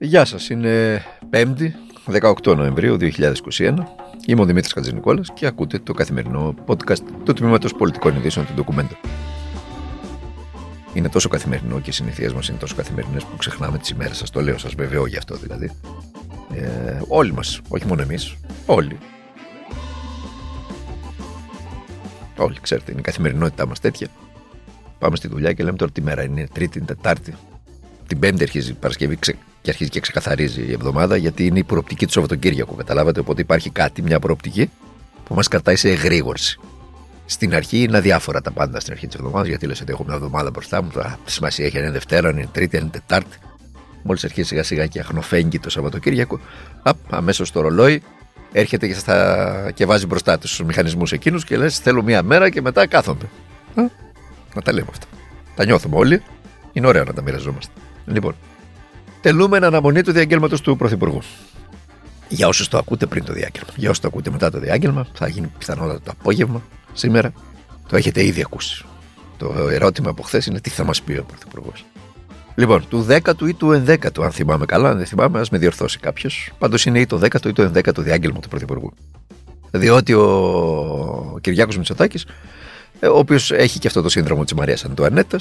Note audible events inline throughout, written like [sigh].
Γεια σας, είναι 5η, 18 Νοεμβρίου 2021. Είμαι ο Δημήτρης Κατζηνικόλας και ακούτε το καθημερινό podcast του Τμήματος Πολιτικών Ειδήσεων του Ντοκουμέντο. Είναι τόσο καθημερινό και οι συνηθίες μας είναι τόσο καθημερινές που ξεχνάμε τις ημέρες σας. Το λέω, σας βεβαιώ γι' αυτό δηλαδή. Ε, όλοι μας, όχι μόνο εμείς, όλοι. Όλοι, ξέρετε, είναι η καθημερινότητά μας τέτοια. Πάμε στη δουλειά και λέμε τώρα τι μέρα είναι, Τρίτη, Τετάρτη. Την Πέμπτη αρχίζει η Παρασκευή ξε... και αρχίζει και ξεκαθαρίζει η εβδομάδα γιατί είναι η προοπτική του Σαββατοκύριακου. Καταλάβατε, οπότε υπάρχει κάτι, μια προοπτική που μας κρατάει σε εγρήγορση. Στην αρχή είναι αδιάφορα τα πάντα στην αρχή της εβδομάδας, γιατί λες ότι έχω μια εβδομάδα μπροστά μου. Τώρα σημασία έχει αν είναι Δευτέρα, αν είναι Τρίτη, αν είναι Τετάρτη. Μόλις αρχίσει σιγά σιγά και αχνοφέγγει το Σαββατοκύριακο, αμέσως το ρολόι έρχεται και, στα... και βάζει μπροστά τους μηχανισμούς εκείνους και λες: Θέλω μία μέρα και μετά κάθομαι. Να τα λέμε αυτά. Τα νιώθουμε όλοι. Είναι ωραίο να τα μοιραζόμαστε. Λοιπόν, τελούμε αναμονή του διαγγέλματος του Πρωθυπουργού. Για όσους το ακούτε πριν το διάγγελμα. Για όσους το ακούτε μετά το διάγγελμα, θα γίνει πιθανότατα το απόγευμα σήμερα. Το έχετε ήδη ακούσει. Το ερώτημα από χθες είναι τι θα μας πει ο Πρωθυπουργός. Λοιπόν, του 10ου ή του 11ου, αν θυμάμαι καλά, αν δεν θυμάμαι, ας με διορθώσει κάποιος. Πάντως είναι ή το 10ο ή το 11ο διάγγελμα του Πρωθυπουργού. Διότι ο Κυριάκος Μητσοτάκης, ε, ο οποίος έχει και αυτό το σύνδρομο της Μαρίας Αντουανέτα,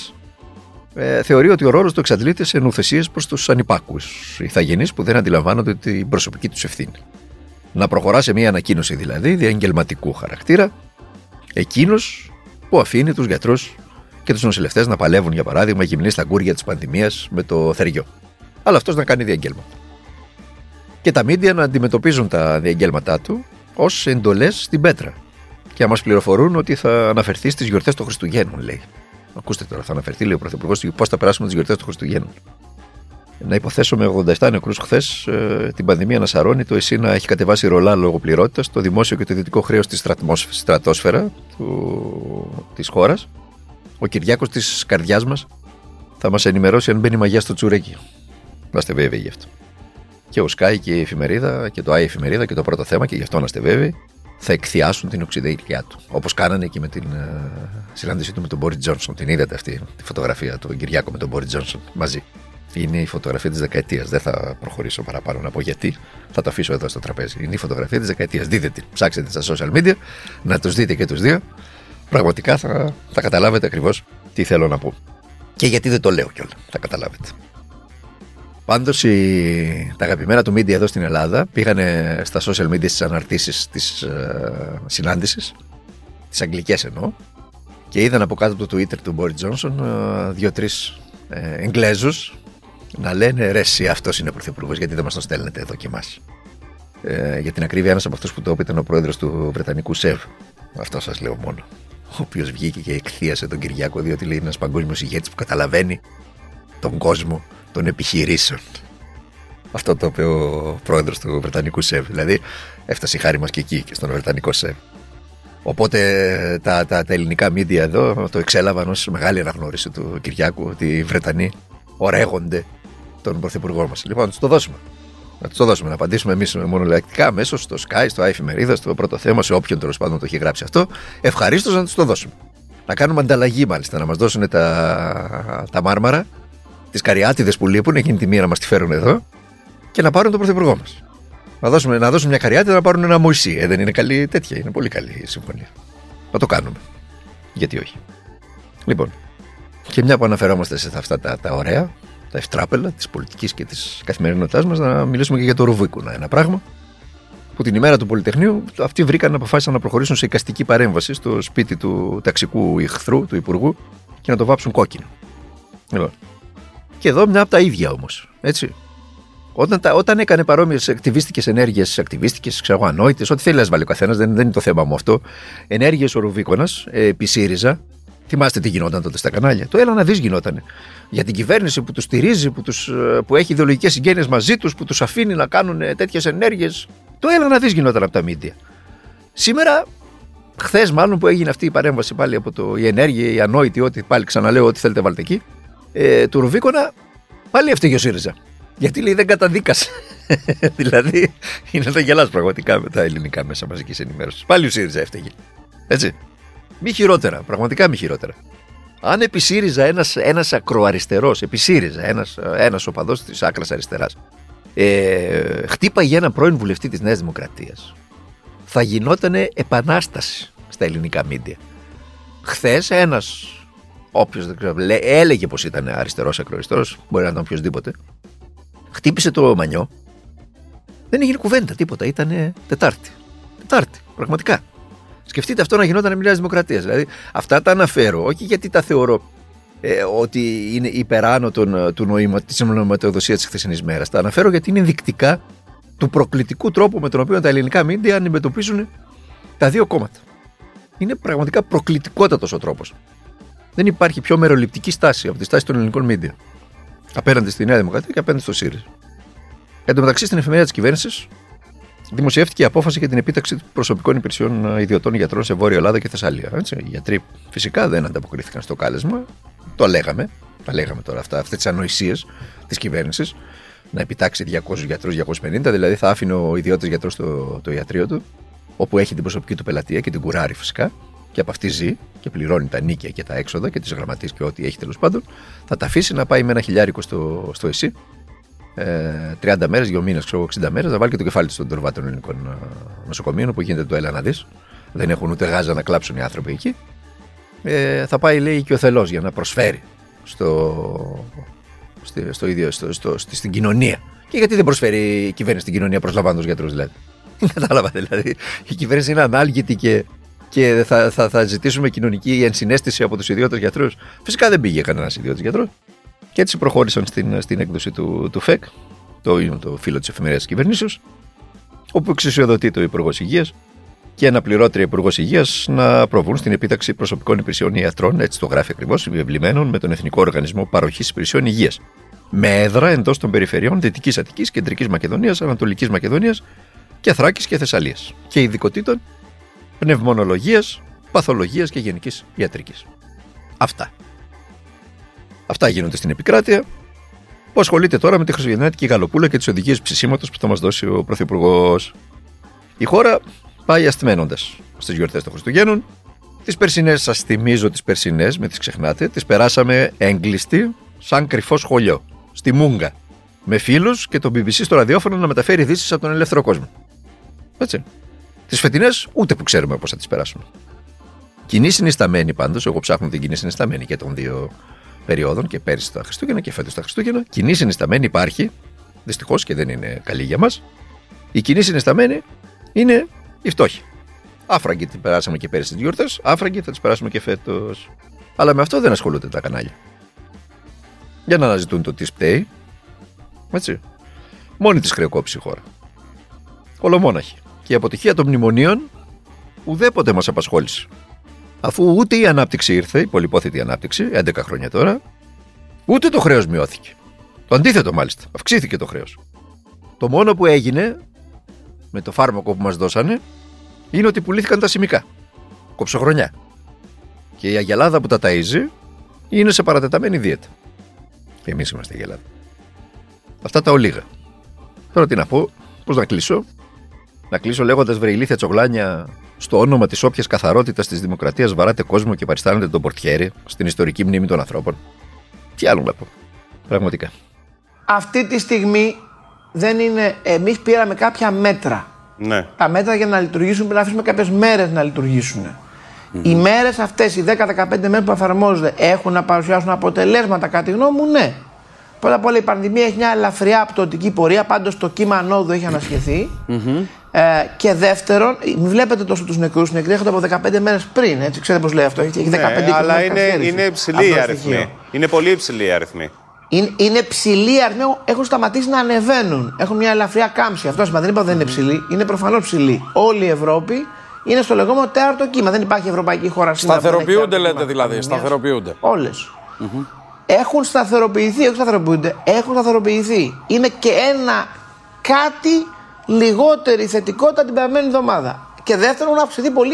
ε, θεωρεί ότι ο ρόλος του εξαντλείται σε νουθεσίε προς τους ανυπάκους ηθαγενεί που δεν αντιλαμβάνονται την προσωπική τους ευθύνη. Να προχωρά σε μια ανακοίνωση δηλαδή διαγγελματικού χαρακτήρα, εκείνος που αφήνει τους γιατρούς και τους νοσηλευτές να παλεύουν, για παράδειγμα, γυμνή στα γκούρια της πανδημίας με το θεριό. Αλλά αυτός να κάνει διαγγέλμα. Και τα μίντια να αντιμετωπίζουν τα διαγγέλματά του ως εντολές στην πέτρα. Και να μας πληροφορούν ότι θα αναφερθεί στις γιορτές των Χριστουγέννων, λέει. Ακούστε τώρα, θα αναφερθεί, λέει ο Πρωθυπουργός, πώς θα περάσουμε τις γιορτές των Χριστουγέννων. Να υποθέσω με 87 νεκρούς χθες ε, την πανδημία να σαρώνει, το ΕΣΥ να έχει κατεβάσει ρολά λόγω πληρότητας, το δημόσιο και το ιδιωτικό χρέος στη στρατόσφαιρα της χώρας. Ο Κυριάκος της καρδιάς μας θα μας ενημερώσει αν μπαίνει μαγιά στο τσουρέκι. Να είστε βέβαιοι γι' αυτό. Και ο Σκάι και η εφημερίδα και το ΆΙ εφημερίδα και το πρώτο θέμα, και γι' αυτό να είστε βέβαιοι, θα εκθιάσουν την οξυδερκιά του. Όπως κάνανε και με την uh, συνάντησή του με τον Μπόρις Τζόνσον. Την είδατε αυτή τη φωτογραφία του Κυριάκου με τον Μπόρις Τζόνσον μαζί. Είναι η φωτογραφία της δεκαετίας. Δεν θα προχωρήσω παραπάνω να πω γιατί. Θα το αφήσω εδώ στο τραπέζι. Είναι η φωτογραφία της δεκαετίας. Δείτε την. Ψάξετε στα social media να τους δείτε και τους δύο. Πραγματικά θα, θα καταλάβετε ακριβώς τι θέλω να πω. Και γιατί δεν το λέω κιόλας. Θα καταλάβετε. Πάντως, τα αγαπημένα του media εδώ στην Ελλάδα πήγανε στα social media στις αναρτήσεις της ε, συνάντησης, τις αγγλικές εννοώ, και είδαν από κάτω από το Twitter του Μπόρι Τζόνσον ε, δύο-τρεις ε, Εγγλέζους να λένε ρε, εσύ αυτός είναι πρωθυπουργός, γιατί δεν μας το στέλνετε εδώ και εμάς. Ε, για την ακρίβεια, ένας από αυτούς που το είπε ήταν ο πρόεδρος του Βρετανικού ΣΕΒ. Αυτό σας λέω μόνο. Ο οποίος βγήκε και εκθίασε τον Κυριάκο, διότι λέει ένας παγκόσμιος ηγέτης που καταλαβαίνει τον κόσμο των επιχειρήσεων. Αυτό το είπε ο πρόεδρος του Βρετανικού ΣΕΒ. Δηλαδή, έφτασε η χάρη μας και εκεί, και στον Βρετανικό ΣΕΒ. Οπότε τα, τα, τα ελληνικά μίντια εδώ το εξέλαβαν ως μεγάλη αναγνώριση του Κυριάκου ότι οι Βρετανοί ορέγονται τον πρωθυπουργό μας. Λοιπόν, να τους το δώσουμε. Να τους το δώσουμε, να απαντήσουμε εμείς μονολεκτικά μέσω στο Sky, στο iFημερίδα, στο πρώτο θέμα, σε όποιον τέλος πάντων το έχει γράψει αυτό. Ευχαρίστως να τους το δώσουμε. Να κάνουμε ανταλλαγή μάλιστα, να μας δώσουν τα, τα μάρμαρα τις καριάτιδες που λείπουν, εκείνη τη μία να μας τη φέρουν εδώ και να πάρουν τον πρωθυπουργό μας. Να δώσουμε, να δώσουν μια καριάτιδα να πάρουν ένα μοϊσί. Ε, δεν είναι καλή τέτοια, είναι πολύ καλή η συμφωνία. Να το κάνουμε. Γιατί όχι. Λοιπόν, και μια που αναφερόμαστε σε αυτά τα, τα ωραία, τα ευτράπελα της πολιτικής και της καθημερινότητάς μας, να μιλήσουμε και για το Ρουβίκουνα. Ένα πράγμα που την ημέρα του Πολυτεχνείου αυτοί βρήκαν αποφάσισαν να προχωρήσουν σε εικαστική παρέμβαση στο σπίτι του ταξικού ηχθρού, του Υπουργού, και να το βάψουν κόκκινο. Λοιπόν, και εδώ μια από τα ίδια όμως. Έτσι. Όταν, τα, όταν έκανε παρόμοιες ακτιβίστικες ενέργειες, ακτιβίστικες, ξέρω ανόητες, ό,τι θέλει να βάλει ο καθένας, δεν, δεν είναι το θέμα μου αυτό. Ενέργειες ο Ρουβίκονας ε, επί ΣΥΡΙΖΑ. Θυμάστε τι γινόταν τότε στα κανάλια. Το έλα να δει γινόταν. Για την κυβέρνηση που τους στηρίζει, που, τους, ε, που έχει ιδεολογικές συγγένειες μαζί τους, που τους αφήνει να κάνουν ε, τέτοιες ενέργειες. Το έλα να δει γινόταν από τα μίντια. Σήμερα, χθες μάλλον που έγινε αυτή η παρέμβαση πάλι από το, η ενέργεια, η ανόητη, ό,τι πάλι ξαναλέω, ό,τι θέλετε βάλτε εκεί ε, του Ρουβίκονα, πάλι έφταιγε ο ΣΥΡΙΖΑ. Γιατί λέει δεν καταδίκασε. [laughs] δηλαδή είναι να γελάς πραγματικά με τα ελληνικά μέσα μαζικής ενημέρωσης. Πάλι ο ΣΥΡΙΖΑ έφταιγε. Έτσι. Μη χειρότερα, πραγματικά μη χειρότερα. Αν επί ΣΥΡΙΖΑ ένας, ένας ακροαριστερός, επί ΣΥΡΙΖΑ ένας, ένας οπαδός της άκρας αριστεράς, ε, χτύπαγε ένα πρώην βουλευτή της Νέας Δημοκρατίας. Θα γινόταν επανάσταση στα ελληνικά μίντια. Χθες ένας, όποιος δεν ξέρω, έλεγε πως ήταν αριστερός ακροαριστερό, μπορεί να ήταν οποιοδήποτε, χτύπησε το μανιό. Δεν έγινε κουβέντα, τίποτα. Ήταν Τετάρτη. Τετάρτη, πραγματικά. Σκεφτείτε αυτό να γινόταν μια δημοκρατία. Δηλαδή, αυτά τα αναφέρω, όχι γιατί τα θεωρώ ε, ότι είναι υπεράνω των, του νοήμα, της νοηματοδοσίας της χθεσινής μέρας. Τα αναφέρω γιατί είναι ενδεικτικά του προκλητικού τρόπου με τον οποίο τα ελληνικά μίντια αντιμετωπίζουν τα δύο κόμματα. Είναι πραγματικά προκλητικότατος ο τρόπος. Δεν υπάρχει πιο μεροληπτική στάση από τη στάση των ελληνικών μίντια απέναντι στη Νέα Δημοκρατία και απέναντι στο ΣΥΡΙΖΑ. Εν τω μεταξύ, στην εφημερίδα της κυβέρνησης δημοσιεύτηκε η απόφαση για την επίταξη προσωπικών υπηρεσιών ιδιωτών γιατρών σε Βόρεια Ελλάδα και Θεσσαλία. Έτσι. Οι γιατροί φυσικά δεν ανταποκρίθηκαν στο κάλεσμα. Το λέγαμε. Τα λέγαμε τώρα αυτά, αυτές τις ανοησίες της κυβέρνησης. Να επιτάξει 200 γιατρούς, 250, δηλαδή θα άφηνε ο ιδιώτης γιατρός το, το ιατρείο του, όπου έχει την προσωπική του πελατεία και την κουράρει φυσικά, και από αυτή ζει και πληρώνει τα νίκια και τα έξοδα και τις γραμματείς και ό,τι έχει τέλος πάντων, θα τα αφήσει να πάει με ένα χιλιάρικο στο, στο ΕΣΥ ε, 30 μέρες, 2 μήνες, ξέρω 60 μέρες, να βάλει και το κεφάλι του στον τορβά των ελληνικών ε, νοσοκομείων, που γίνεται το έλα να δεις. Δεν έχουν ούτε γάζα να κλάψουν οι άνθρωποι εκεί. Ε, θα πάει, λέει, και ο θελός για να προσφέρει στο, στο, στο ίδιο, στο, στο, στην κοινωνία. Και γιατί δεν προσφέρει η κυβέρνηση στην κοινωνία προσλαμβάνοντας γιατρούς, δηλαδή. [laughs] Κατάλαβα, δηλαδή. Η κυβέρνηση είναι ανάλγητη και, και θα, θα, θα ζητήσουμε κοινωνική ενσυναίσθηση από τους ιδιώτες γιατρούς. Φυσικά δεν πήγε κανένας ιδιώτης γιατρός. Και έτσι προχώρησαν στην, στην έκδοση του, του ΦΕΚ, το, είναι το φίλο της εφημερίδας κυβερνήσεως, όπου εξουσιοδοτεί το Υπουργό Υγείας και αναπληρώτρια Υπουργός Υγείας να προβούν στην επίταξη προσωπικών υπηρεσιών ιατρών, έτσι το γράφει ακριβώς, επιβλημένων με τον Εθνικό Οργανισμό Παροχής Υπηρεσιών Υγείας. Με έδρα εντός των περιφερειών Δυτικής Αττικής, Κεντρικής Μακεδονίας, Ανατολικής Μακεδονίας και Θράκης και Θεσσαλίας. Και ειδικοτήτων πνευμονολογία, παθολογία και γενικής ιατρικής. Αυτά. Αυτά γίνονται στην επικράτεια. Που ασχολείται τώρα με τη Χριστουγεννιάτικη γαλοπούλα και τις οδηγίες ψησίματος που θα μας δώσει ο Πρωθυπουργός. Η χώρα πάει αστημένοντα στις γιορτές των Χριστουγέννων. Τις περσινές, σας θυμίζω τις περσινές, με τις ξεχνάτε, τις περάσαμε έγκλειστοι σαν κρυφό σχολείο. Στη Μούγκα. Με φίλους και τον BBC στο ραδιόφωνο να μεταφέρει ειδήσεις από τον ελεύθερο κόσμο. Έτσι. Τις φετινές ούτε που ξέρουμε πώς θα τις περάσουμε. Κοινή συνισταμένη πάντως, εγώ ψάχνω την κοινή συνισταμένη και των δύο περιόδων και πέρυσι τα Χριστούγεννα και φέτος τα Χριστούγεννα. Κοινή συνισταμένη υπάρχει, δυστυχώς και δεν είναι καλή για μας. Η κοινή συνισταμένη είναι η φτώχεια. Άφραγκη την περάσαμε και πέρυσι τις γιορτές, άφραγκη θα τις περάσουμε και φέτος. Αλλά με αυτό δεν ασχολούνται τα κανάλια. Για να αναζητούν το τι σπταίει. Έτσι. Μόνη της χρεοκόπησε η χώρα. Ολομόναχη. Και η αποτυχία των μνημονίων ουδέποτε μας απασχόλησε αφού ούτε η ανάπτυξη ήρθε, η πολυπόθητη ανάπτυξη, 11 χρόνια τώρα, ούτε το χρέος μειώθηκε. Το αντίθετο μάλιστα, αυξήθηκε το χρέος. Το μόνο που έγινε με το φάρμακο που μας δώσανε είναι ότι πουλήθηκαν τα σημικά. Κοψοχρονιά. Και η αγελάδα που τα ταΐζει είναι σε παρατεταμένη δίαιτα. Και εμείς είμαστε η αγελάδα. Αυτά τα ολίγα. Τώρα τι να πω, πώς να κλείσω. Να κλείσω λέγοντας βρε τσογλάνια στο όνομα της όποιας καθαρότητας της δημοκρατίας βαράτε κόσμο και παριστάνετε τον πορτιέρι στην ιστορική μνήμη των ανθρώπων. Τι άλλο να πω. Πραγματικά. Αυτή τη στιγμή δεν είναι. Εμείς πήραμε κάποια μέτρα. Ναι. Τα μέτρα για να λειτουργήσουν πρέπει να αφήσουμε κάποιες μέρες να λειτουργήσουν. Mm. Οι μέρες αυτές, οι 10-15 μέρες που εφαρμόζονται, έχουν να παρουσιάσουν αποτελέσματα, κατά τη γνώμη μου, ναι. Πρώτα απ' όλα η πανδημία έχει μια ελαφριά πτωτική πορεία, πάντως το κύμα ανόδου έχει ανασχεθεί. Mm-hmm. Ε, και δεύτερον, μην βλέπετε τόσο τους νεκρούς. Οι νεκροί έρχονται από 15 μέρες πριν. Έτσι, ξέρετε πώς λέει αυτό. Έχει 15 ναι, αλλά είναι, είναι υψηλή η αριθμή. Είναι πολύ υψηλή η αριθμή. Είναι, είναι ψηλή η αριθμή. Έχουν σταματήσει να ανεβαίνουν. Έχουν μια ελαφριά κάμψη. Αυτό σημαίνει δεν είπα δεν είναι ψηλή. Είναι προφανώς ψηλή. Όλη η Ευρώπη είναι στο λεγόμενο τέταρτο κύμα. Δεν υπάρχει ευρωπαϊκή χώρα σήμερα. Σταθεροποιούνται, λέτε δηλαδή. Σταθεροποιούνται. Όλες. Mm-hmm. Έχουν σταθεροποιηθεί, όχι σταθεροποιούνται. Έχουν σταθεροποιηθεί. Είναι και ένα κάτι λιγότερη θετικότητα την περασμένη εβδομάδα. Και δεύτερον, έχουν αυξηθεί πολλοί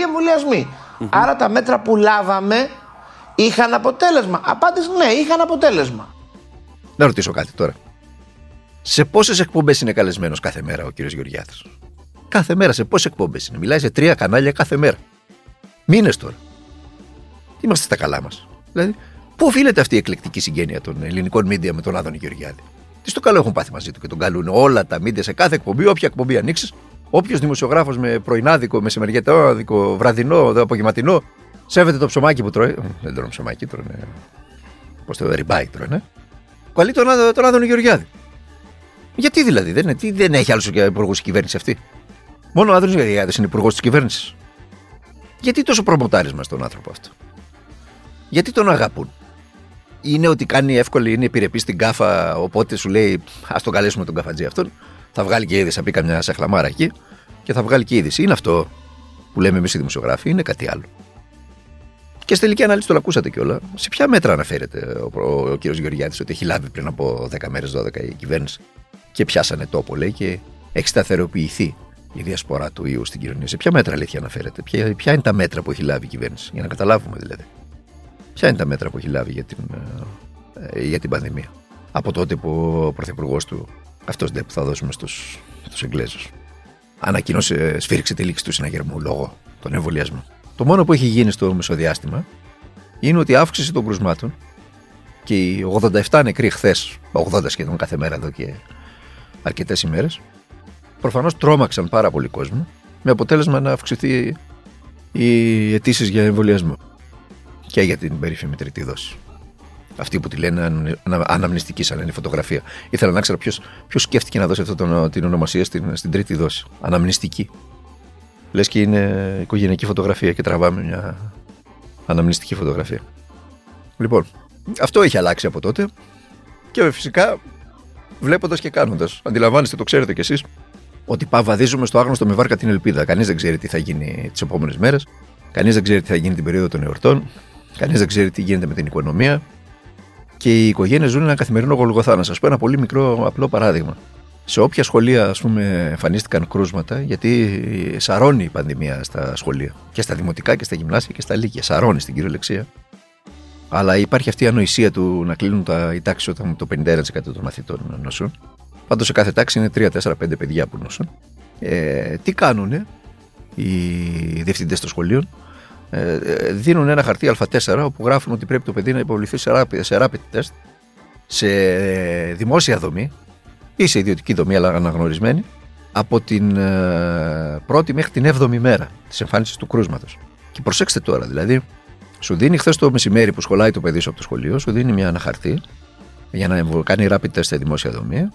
Άρα τα μέτρα που λάβαμε είχαν αποτέλεσμα. Απάντηση ναι, είχαν αποτέλεσμα. Να ρωτήσω κάτι τώρα. Σε πόσες εκπομπές είναι καλεσμένος κάθε μέρα ο κ. Γεωργιάδης; Κάθε μέρα, σε πόσες εκπομπές είναι; Μιλάει σε τρία κανάλια κάθε μέρα. Μήνες τώρα. Είμαστε στα καλά μας. Δηλαδή, πού οφείλεται αυτή η εκλεκτική συγγένεια των ελληνικών μίντια με τον Άδωνη Γεωργιάδη; Τι στο καλό έχουν πάθει μαζί του και τον καλούν όλα τα μίντια σε κάθε εκπομπή, όποια εκπομπή ανοίξεις. Όποιος δημοσιογράφος με πρωινάδικο, μεσημεριατάδικο, βραδινό, απογευματινό, σέβεται το ψωμάκι που τρώει. Δεν τρώει ψωμάκι, τρώει. Πώς το ριμπάι τρώει, ναι. Καλεί τον, τον Άδωνο Γεωργιάδη. Γιατί δηλαδή, δεν, τι, δεν έχει άλλο υπουργό η κυβέρνησης αυτή. Μόνο ο Άδωνος Γεωργιάδης είναι υπουργός της κυβέρνησης. Γιατί τόσο προμοτάρισμα στον άνθρωπο αυτό. Γιατί τον αγαπούν. Είναι ότι κάνει εύκολη, είναι επιρρεπή στην κάφα, οπότε σου λέει Α τον καλέσουμε τον καφατζή αυτόν. Θα βγάλει και είδηση, θα πει καμιά σαχλαμάρα εκεί και θα βγάλει και είδηση. Είναι αυτό που λέμε εμείς οι δημοσιογράφοι, είναι κάτι άλλο. Και στη τελική ανάλυση το ακούσατε κιόλα. Σε ποια μέτρα αναφέρεται ο, ο, ο κ. Γεωργιάδη ότι έχει λάβει πριν από 10 μέρες, 12 η κυβέρνηση και πιάσανε τόπο, λέει, και έχει σταθεροποιηθεί η διασπορά του ιού στην κοινωνία. Σε ποια μέτρα αλήθεια αναφέρεται, ποια, ποια είναι τα μέτρα που έχει λάβει η κυβέρνηση, για να καταλάβουμε δηλαδή; Ποια είναι τα μέτρα που έχει λάβει για την, ε, για την πανδημία; Από τότε που ο πρωθυπουργός του, αυτός δεν που θα δώσουμε στους Εγγλέζους, ανακοίνωσε, σφίριξε τη λήξη του συναγερμού λόγω των εμβολιασμών. Το μόνο που έχει γίνει στο μεσοδιάστημα είναι ότι η αύξηση των κρουσμάτων και οι 87 νεκροί χθες, 80 σχεδόν κάθε μέρα εδώ και αρκετές ημέρες, προφανώς τρόμαξαν πάρα πολύ κόσμο, με αποτέλεσμα να αυξηθεί οι αιτήσεις για εμβολιασμό και για την περίφημη τρίτη δόση. Αυτή που τη λένε αναμνηστική, σαν είναι η φωτογραφία. Ήθελα να ξέρω ποιος σκέφτηκε να δώσει αυτή την ονομασία στην, στην τρίτη δόση. Αναμνηστική. Λες και είναι οικογενειακή φωτογραφία και τραβάμε μια αναμνηστική φωτογραφία. Λοιπόν, αυτό έχει αλλάξει από τότε και φυσικά βλέποντας και κάνοντας. Αντιλαμβάνεστε, το ξέρετε κι εσείς, ότι βαδίζουμε στο άγνωστο με βάρκα την ελπίδα. Κανείς δεν ξέρει τι θα γίνει τις επόμενες μέρες. Κανείς δεν ξέρει τι θα γίνει την περίοδο των εορτών. Κανείς δεν ξέρει τι γίνεται με την οικονομία. Και οι οικογένειες ζουν ένα καθημερινό γολγοθά. Να σας πω ένα πολύ μικρό απλό παράδειγμα. Σε όποια σχολεία ας πούμε, εμφανίστηκαν κρούσματα, γιατί σαρώνει η πανδημία στα σχολεία και στα δημοτικά και στα γυμνάσια και στα λύκεια. Σαρώνει στην κυριολεξία. Αλλά υπάρχει αυτή η ανοησία του να κλείνουν τα, οι τάξει όταν το 51% των μαθητών νοσούν. Πάντως σε κάθε τάξη είναι 3, 4, 5 παιδιά που νοσούν. Ε, τι κάνουν οι διευθυντές των σχολείων, ε, δίνουν ένα χαρτί Α4 όπου γράφουν ότι πρέπει το παιδί να υποβληθεί σε rapid, σε rapid test σε δημόσια δομή. Ή σε ιδιωτική δομή αλλά αναγνωρισμένη. Από την ε, πρώτη μέχρι την έβδομη μέρα της εμφάνισης του κρούσματος. Και προσέξτε τώρα, δηλαδή, σου δίνει χθες το μεσημέρι που σχολάει το παιδί σου από το σχολείο, σου δίνει μια αναχαρτή για να κάνει rapid test σε δημόσια δομή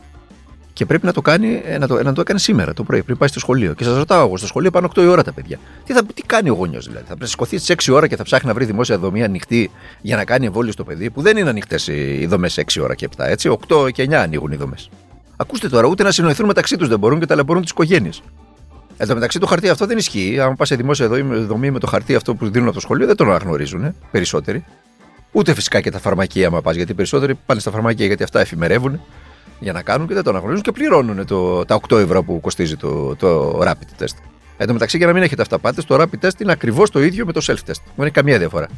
και πρέπει να το κάνει, ε, να το, να το έκανε σήμερα το πρωί, πριν πάει στο σχολείο. Και σας ρωτάω εγώ, στο σχολείο πάνε 8 η ώρα τα παιδιά. Τι, θα, τι κάνει ο γονιός δηλαδή, θα σηκωθεί στις 6 ώρα και θα ψάχνει να βρει δημόσια δομή ανοιχτή για να κάνει εμβόλιο στο παιδί, που δεν είναι ανοιχτές οι δομές 6 ώρα και 7, έτσι; 8 και 9 ανοίγουν οι δομές. Ακούστε τώρα, ούτε να συνοηθούν μεταξύ τους δεν μπορούν και ταλαιπωρούν τις οικογένειες. Εν τω μεταξύ το χαρτί αυτό δεν ισχύει. Αν πας σε δημόσια δομή με το χαρτί αυτό που δίνουν από το σχολείο, δεν το αναγνωρίζουν ε, περισσότεροι. Ούτε φυσικά και τα φαρμακεία, άμα πας, γιατί περισσότεροι πάνε στα φαρμακεία γιατί αυτά εφημερεύουν για να κάνουν και δεν το αναγνωρίζουν και πληρώνουν το, τα 8 ευρώ που κοστίζει το, το rapid test. Εν τω μεταξύ, για να μην έχετε αυταπάτες, το rapid test είναι ακριβώς το ίδιο με το self test. Δεν έχει καμία διαφορά.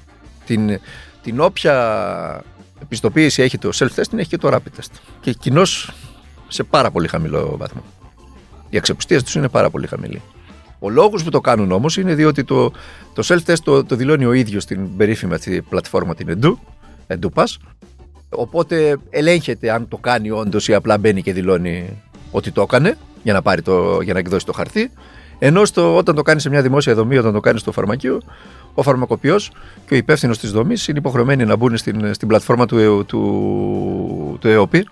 Την, την όποια επιστοποίηση έχει το self test, την έχει και το rapid test. Και κοινώς σε πάρα πολύ χαμηλό βαθμό. Η αξιοπιστία τους είναι πάρα πολύ χαμηλή. Ο λόγος που το κάνουν όμως είναι διότι το, το self-test το, το δηλώνει ο ίδιος στην περίφημη αυτή πλατφόρμα την Edu, EduPass. Οπότε ελέγχεται αν το κάνει όντως ή απλά μπαίνει και δηλώνει ότι το έκανε για να, πάρει το, για να εκδώσει το χαρτί. Ενώ στο, όταν το κάνει σε μια δημόσια δομή, όταν το κάνεις στο φαρμακείο, ο φαρμακοποιός και ο υπεύθυνος της δομής είναι υποχρεωμένοι να μπουν στην, στην πλατφόρμα του, του, του ΕΟΠΗ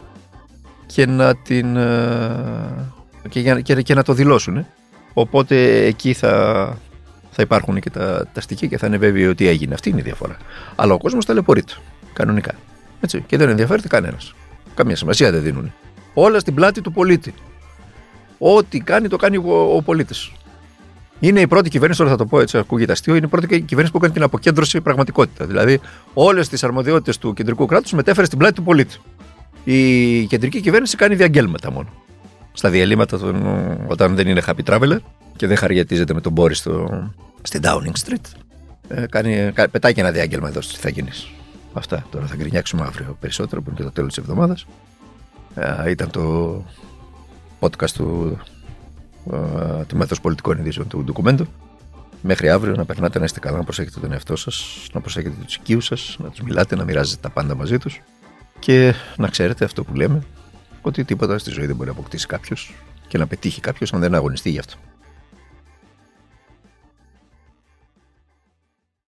και να, την, ε, και, για, και, και να το δηλώσουν. Οπότε εκεί θα, θα υπάρχουν και τα, τα στοιχεία και θα είναι βέβαιοι ότι έγινε. Αυτή είναι η διαφορά. Αλλά ο κόσμος ταλαιπωρείται. Κανονικά. Έτσι. Και δεν ενδιαφέρεται κανένας. Καμία σημασία δεν δίνουν. Όλα στην πλάτη του πολίτη. Ό,τι κάνει, το κάνει ο, ο πολίτης. Είναι η πρώτη κυβέρνηση, τώρα θα το πω έτσι, ακούγεται αστείο, είναι η πρώτη κυβέρνηση που έκανε την αποκέντρωση πραγματικότητα. Δηλαδή, όλες τις αρμοδιότητες του κεντρικού κράτους μετέφερε στην πλάτη του πολίτη. Η κεντρική κυβέρνηση κάνει διαγγέλματα μόνο. Στα διαλύματα των, όταν δεν είναι happy traveler και δεν χαριατίζεται με τον Μπόρι στο, στην Downing Street. Ε, κάνει, πετάει και ένα διάγγελμα εδώ στι γίνεις. Αυτά. Τώρα θα γκρινιάξουμε αύριο περισσότερο που είναι και το τέλος της εβδομάδας. Ε, ήταν το podcast του, ε, του Μέθος Πολιτικών Ειδήσεων του ντοκουμέντου. Μέχρι αύριο να περνάτε να είστε καλά, να προσέχετε τον εαυτό σας, να προσέχετε τους οικείους σας, να τους μιλάτε, να μοιράζετε τα πάντα μαζί τους και να ξέρετε αυτό που λέμε, ότι τίποτα στη ζωή δεν μπορεί να αποκτήσει κάποιος και να πετύχει κάποιος αν δεν αγωνιστεί γι' αυτό.